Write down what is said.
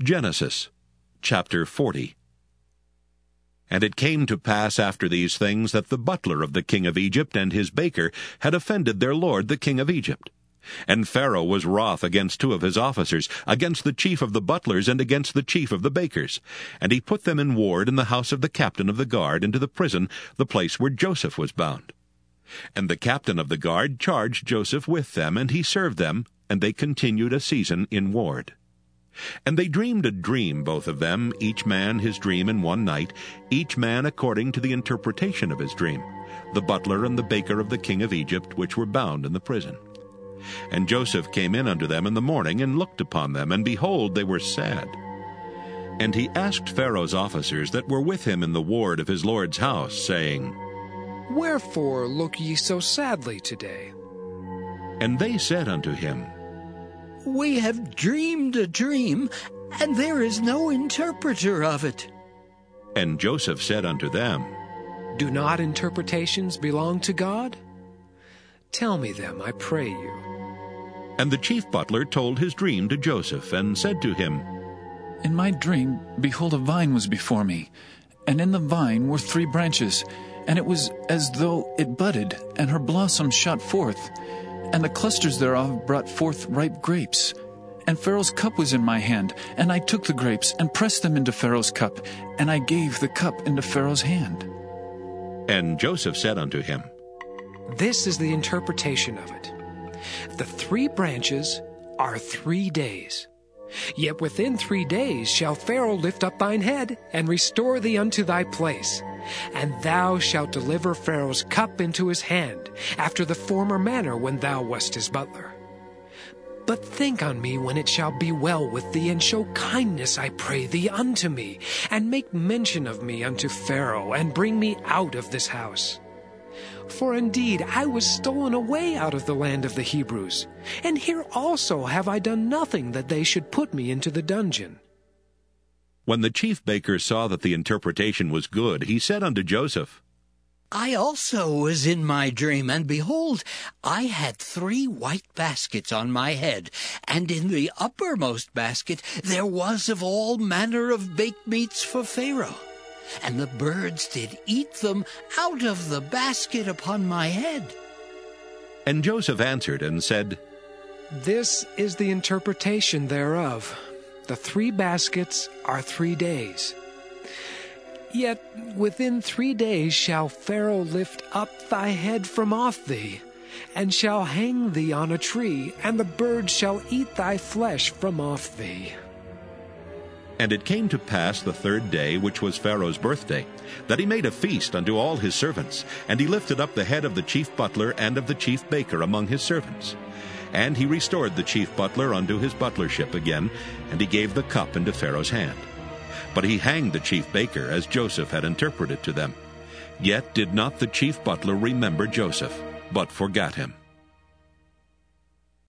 Genesis chapter 40 And it came to pass after these things that the butler of the king of Egypt and his baker had offended their lord the king of Egypt. And Pharaoh was wroth against two of his officers, against the chief of the butlers and against the chief of the bakers. And he put them in ward in the house of the captain of the guard into the prison, the place where Joseph was bound. And the captain of the guard charged Joseph with them, and he served them, and they continued a season in ward. And they dreamed a dream, both of them, each man his dream in one night, each man according to the interpretation of his dream, the butler and the baker of the king of Egypt, which were bound in the prison. And Joseph came in unto them in the morning, and looked upon them, and behold, they were sad. And he asked Pharaoh's officers that were with him in the ward of his lord's house, saying, Wherefore look ye so sadly today? And they said unto him, we have dreamed a dream, and there is no interpreter of it. And Joseph said unto them, Do not interpretations belong to God? Tell me them, I pray you. And the chief butler told his dream to Joseph, and said to him, In my dream, behold, a vine was before me, and in the vine were three branches, and it was as though it budded, and her blossoms shot forth and the clusters thereof brought forth ripe grapes. And Pharaoh's cup was in my hand, and I took the grapes and pressed them into Pharaoh's cup, and I gave the cup into Pharaoh's hand. And Joseph said unto him, This is the interpretation of it. The three branches are three days. Yet within three days shall Pharaoh lift up thine head, and restore thee unto thy place. And thou shalt deliver Pharaoh's cup into his hand, after the former manner when thou wast his butler. But think on me when it shall be well with thee, and show kindness, I pray thee, unto me, and make mention of me unto Pharaoh, and bring me out of this house. For indeed I was stolen away out of the land of the Hebrews, and here also have I done nothing that they should put me into the dungeon. When the chief baker saw that the interpretation was good, he said unto Joseph, I also was in my dream, and behold, I had three white baskets on my head, and in the uppermost basket there was of all manner of baked meats for Pharaoh. And the birds did eat them out of the basket upon my head. And Joseph answered and said, This is the interpretation thereof. The three baskets are three days. Yet within three days shall Pharaoh lift up thy head from off thee, and shall hang thee on a tree, and the birds shall eat thy flesh from off thee. And it came to pass the third day, which was Pharaoh's birthday, that he made a feast unto all his servants, and he lifted up the head of the chief butler and of the chief baker among his servants. And he restored the chief butler unto his butlership again, and he gave the cup into Pharaoh's hand. But he hanged the chief baker, as Joseph had interpreted to them. Yet did not the chief butler remember Joseph, but forgat him.